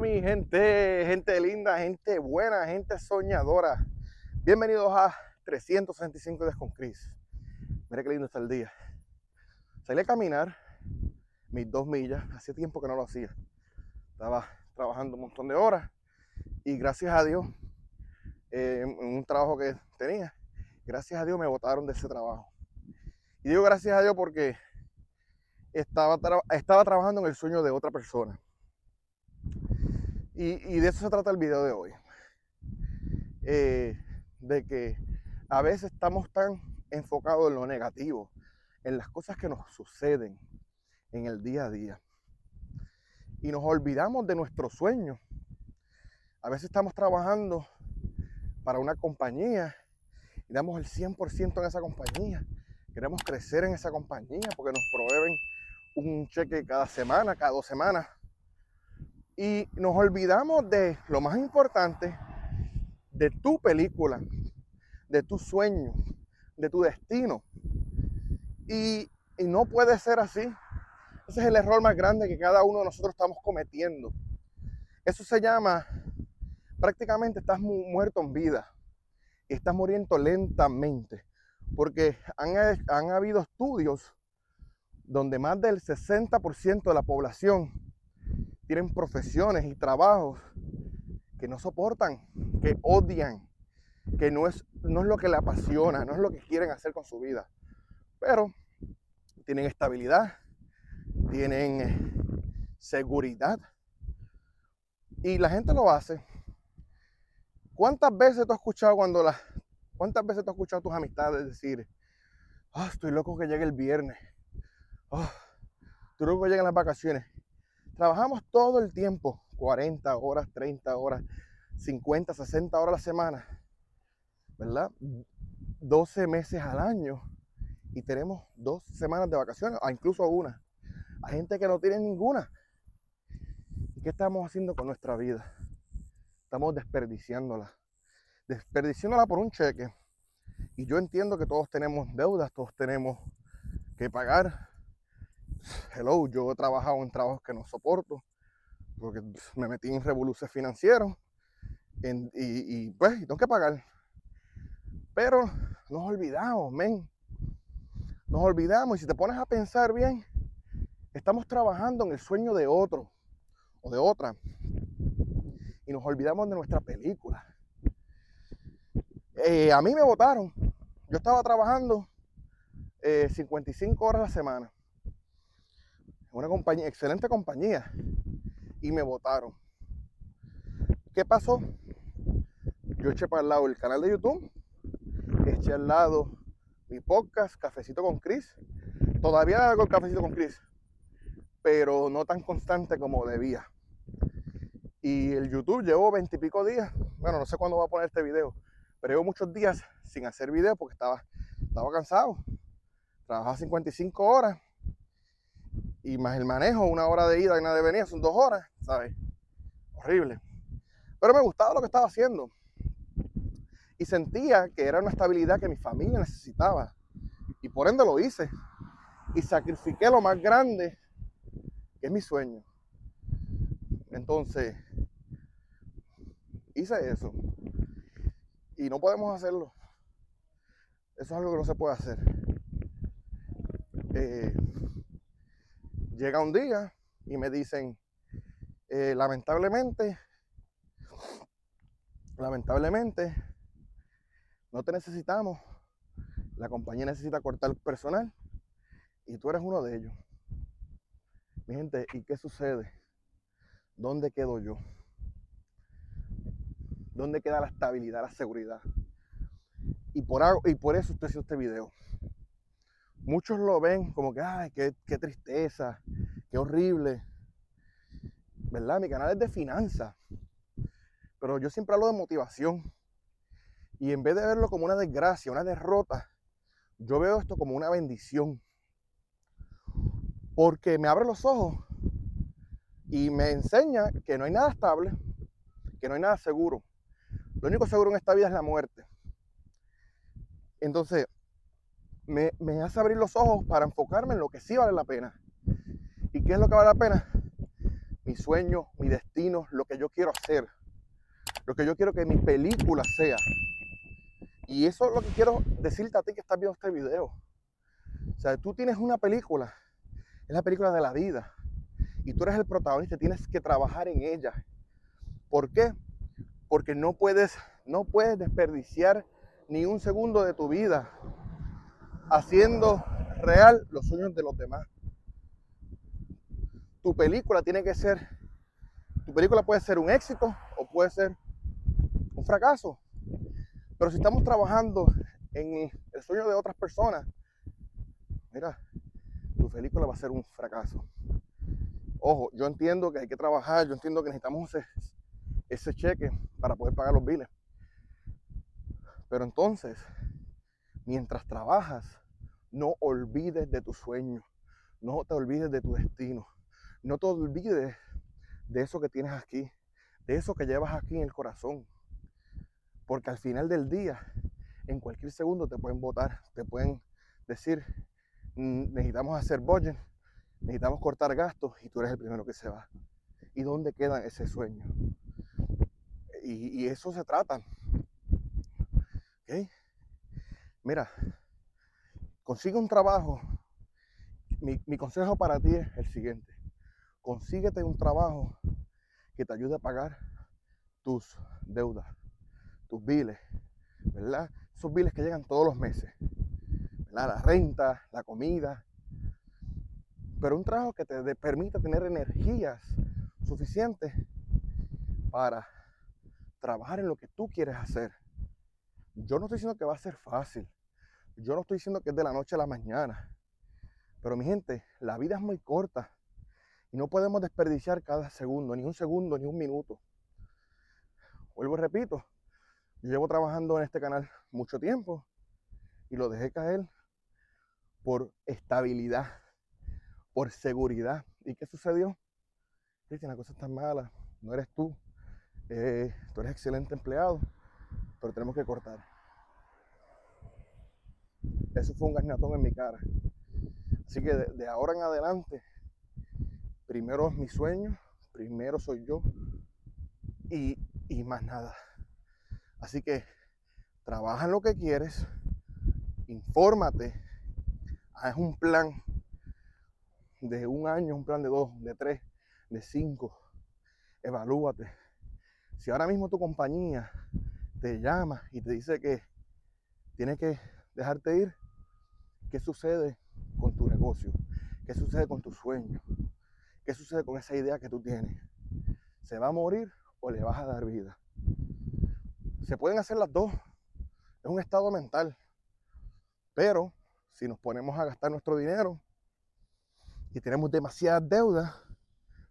Mi gente, gente linda, gente buena, gente soñadora. Bienvenidos a 365 días con Chris. Mira qué lindo está el día. Salí a caminar mis dos millas, hace tiempo que no lo hacía. Estaba trabajando un montón de horas y gracias a Dios, eh, en un trabajo que tenía, gracias a Dios me botaron de ese trabajo. Y digo gracias a Dios porque estaba, estaba trabajando en el sueño de otra persona. Y, de eso se trata el video de hoy. Eh, de que a veces estamos tan enfocados en lo negativo, en las cosas que nos suceden en el día a día. Y nos olvidamos de nuestros sueños. A veces estamos trabajando para una compañía y damos el 100% en esa compañía. Queremos crecer en esa compañía porque nos proveen un cheque cada semana, cada dos semanas. Y nos olvidamos de lo más importante, de tu película, de tu sueño, de tu destino. Y, y no puede ser así. Ese es el error más grande que cada uno de nosotros estamos cometiendo. Eso se llama, prácticamente estás muerto en vida y estás muriendo lentamente. Porque han, han habido estudios donde más del 60% de la población tienen profesiones y trabajos que no soportan, que odian, que no es, no es lo que le apasiona, no es lo que quieren hacer con su vida. Pero tienen estabilidad, tienen eh, seguridad y la gente lo hace. ¿Cuántas veces tú has escuchado cuando las cuántas veces tú has escuchado a tus amistades decir, oh, estoy loco que llegue el viernes, oh, estoy loco que lleguen las vacaciones? Trabajamos todo el tiempo, 40 horas, 30 horas, 50, 60 horas a la semana, ¿verdad? 12 meses al año y tenemos dos semanas de vacaciones, o incluso una. Hay gente que no tiene ninguna. ¿Y qué estamos haciendo con nuestra vida? Estamos desperdiciándola. Desperdiciándola por un cheque. Y yo entiendo que todos tenemos deudas, todos tenemos que pagar hello, yo he trabajado en trabajos que no soporto, porque me metí en revoluciones financieros y, pues tengo que pagar. Pero nos olvidamos, men. Nos olvidamos y si te pones a pensar bien, estamos trabajando en el sueño de otro o de otra y nos olvidamos de nuestra película. Eh, a mí me votaron. Yo estaba trabajando 55 eh, horas a la semana una compañía, excelente compañía, y me votaron. ¿Qué pasó? Yo eché para el lado el canal de YouTube, eché al lado mi podcast, Cafecito con Chris. Todavía hago el Cafecito con Chris, pero no tan constante como debía. Y el YouTube llevó veintipico días, bueno, no sé cuándo voy a poner este video, pero llevo muchos días sin hacer video porque estaba, estaba cansado. Trabajaba 55 horas y más el manejo, una hora de ida y una de venida, son dos horas, ¿sabes? Horrible. Pero me gustaba lo que estaba haciendo. Y sentía que era una estabilidad que mi familia necesitaba. Y por ende lo hice. Y sacrifiqué lo más grande, que es mi sueño. Entonces, hice eso. Y no podemos hacerlo. Eso es algo que no se puede hacer. Eh, Llega un día y me dicen, eh, lamentablemente, lamentablemente, no te necesitamos. La compañía necesita cortar personal y tú eres uno de ellos. Mi gente, ¿y qué sucede? ¿Dónde quedo yo? ¿Dónde queda la estabilidad, la seguridad? Y por, y por eso estoy haciendo este video muchos lo ven como que, ay, qué, tristeza, qué horrible. ¿Verdad? Mi canal es de finanzas. Pero yo siempre hablo de motivación. Y en vez de verlo como una desgracia, una derrota, yo veo esto como una bendición. Porque me abre los ojos y me enseña que no hay nada estable, que no hay nada seguro. Lo único seguro en esta vida es la muerte. Entonces, me, hace abrir los ojos para enfocarme en lo que sí vale la pena. ¿Y qué es lo que vale la pena? mi sueño, mi destino, lo que yo quiero hacer, lo que yo quiero que mi película sea. Y eso es lo que quiero decirte a ti que estás viendo este video. O sea, tú tienes una película, es la película de la vida, y tú eres el protagonista, tienes que trabajar en ella. ¿Por qué? Porque no puedes, no puedes desperdiciar ni un segundo de tu vida haciendo real los sueños de los demás. Tu película tiene que ser, tu película puede ser un éxito o puede ser un fracaso. Pero si estamos trabajando en el sueño de otras personas, mira, tu película va a ser un fracaso. Ojo, yo entiendo que hay que trabajar, yo entiendo que necesitamos ese, ese cheque para poder pagar los biles. Pero entonces, mientras trabajas, no olvides de tu sueño, no te olvides de tu destino, no te olvides de eso que tienes aquí, de eso que llevas aquí en el corazón. Porque al final del día, en cualquier segundo te pueden votar, te pueden decir, mm, necesitamos hacer budget, necesitamos cortar gastos y tú eres el primero que se va. ¿Y dónde queda ese sueño? Y, eso se trata. Mira, consigue un trabajo. Mi, consejo para ti es el siguiente. Consíguete un trabajo que te ayude a pagar tus deudas, tus biles, ¿verdad? Esos biles que llegan todos los meses, La renta, la comida, pero un trabajo que te permita tener energías suficientes para trabajar en lo que tú quieres hacer. Yo no estoy diciendo que va a ser fácil. Yo no estoy diciendo que es de la noche a la mañana. Pero mi gente, la vida es muy corta y no podemos desperdiciar cada segundo, ni un segundo, ni un minuto. Vuelvo y repito, yo llevo trabajando en este canal mucho tiempo y lo dejé caer por estabilidad por seguridad. ¿Y qué sucedió? Cristian, la cosa está mala, no eres tú. Eh, tú eres excelente empleado, pero tenemos que cortar. Eso fue un garnatón en mi cara. Así que de, ahora en adelante, primero es mi sueño, primero soy yo y, y más nada. Así que trabaja lo que quieres, infórmate, haz un plan de un año, un plan de dos, de tres, de cinco. Evalúate. Si ahora mismo tu compañía te llama y te dice que tienes que dejarte ir, ¿qué sucede con tu negocio? ¿Qué sucede con tu sueño? ¿Qué sucede con esa idea que tú tienes? ¿Se va a morir o le vas a dar vida? Se pueden hacer las dos. Es un estado mental. Pero si nos ponemos a gastar nuestro dinero y tenemos demasiadas deudas,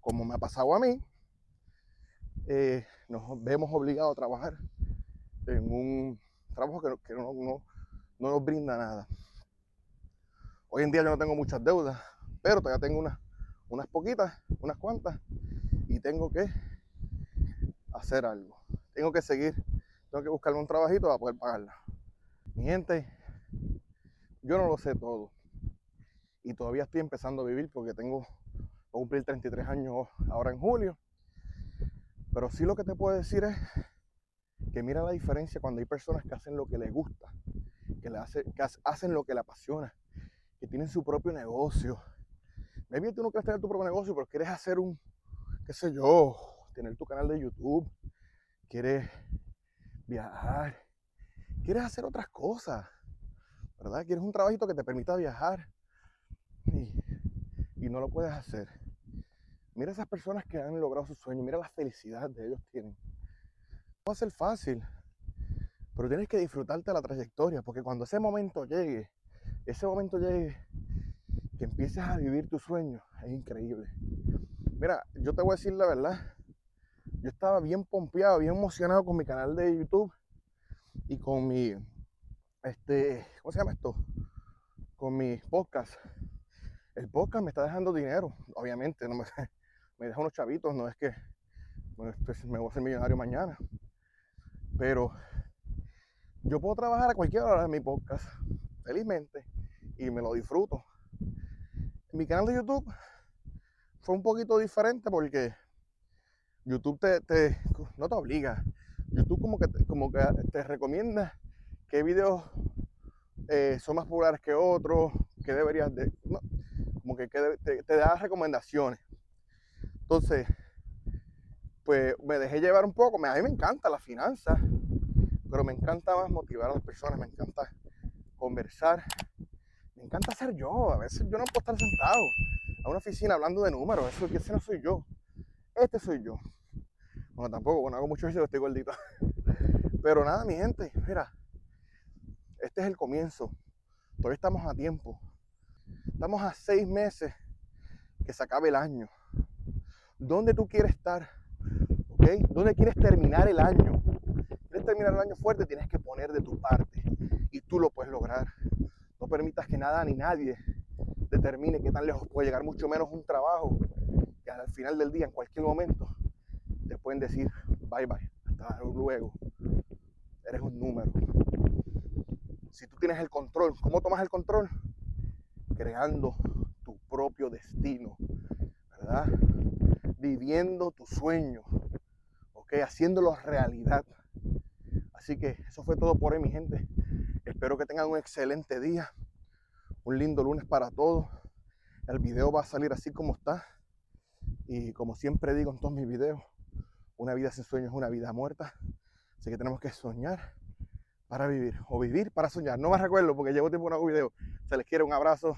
como me ha pasado a mí, eh, nos vemos obligados a trabajar en un trabajo que, no, no, nos brinda nada. Hoy en día yo no tengo muchas deudas, pero todavía tengo unas, unas poquitas, unas cuantas, y tengo que hacer algo. Tengo que seguir, tengo que buscarme un trabajito para poder pagarla. Mi gente, yo no lo sé todo y todavía estoy empezando a vivir porque tengo, voy cumplir 33 años ahora en julio. Pero sí lo que te puedo decir es que mira la diferencia cuando hay personas que hacen lo que les gusta, que, le hace, que hacen lo que les apasiona, que tienen su propio negocio. Maybe tú no quieres tener tu propio negocio, pero quieres hacer un, qué sé yo, tener tu canal de YouTube, quieres viajar, quieres hacer otras cosas, ¿verdad? Quieres un trabajito que te permita viajar, y, no lo puedes hacer. Mira esas personas que han logrado su sueño, mira la felicidad de ellos tienen. No va a ser fácil, pero tienes que disfrutarte la trayectoria, porque cuando ese momento llegue, ese momento llegue, que empieces a vivir tu sueño, es increíble. Mira, yo te voy a decir la verdad, yo estaba bien pompeado, bien emocionado con mi canal de YouTube y con mi, este, ¿cómo se llama esto? Con mi podcast el podcast me está dejando dinero, obviamente, no me, me deja unos chavitos, no es que pues, me voy a hacer millonario mañana, pero yo puedo trabajar a cualquier hora de mi podcast, felizmente, y me lo disfruto. Mi canal de YouTube fue un poquito diferente porque YouTube te, no te obliga. YouTube como que, como que te recomienda qué videos eh, son más populares que otros, que deberías de... no, como que, te, te da recomendaciones. Entonces, pues me dejé llevar un poco. A mí me encanta la finanza, pero me encanta más motivar a las personas, me encanta conversar, me encanta ser yo. A veces yo no puedo estar sentado a una oficina hablando de números, eso ese no soy yo. Este soy yo. Bueno, tampoco, bueno, hago mucho ejercicio, estoy gordito. Pero nada, mi gente, mira, este es el comienzo. Todavía estamos a tiempo. Estamos a seis meses que se acabe el año. ¿Dónde tú quieres estar? ¿Ok? ¿Dónde quieres terminar el año? ¿Quieres terminar el año fuerte? Tienes que poner de tu parte. Y tú lo puedes lograr. No permitas que nada ni nadie determine qué tan lejos puede llegar, mucho menos un trabajo que al final del día, en cualquier momento, te pueden decir bye bye, hasta luego. Eres un número. Si tú tienes el control, ¿cómo tomas el control? Creando tu propio destino, ¿verdad? Viviendo tu sueño, ¿ok? Haciéndolo realidad. Así que eso fue todo por hoy, mi gente. Espero que tengan un excelente día, un lindo lunes para todos. El video va a salir así como está. Y como siempre digo en todos mis videos, una vida sin sueños es una vida muerta. Así que tenemos que soñar para vivir o vivir para soñar. No me recuerdo porque llevo tiempo que no hago video. Se les quiere un abrazo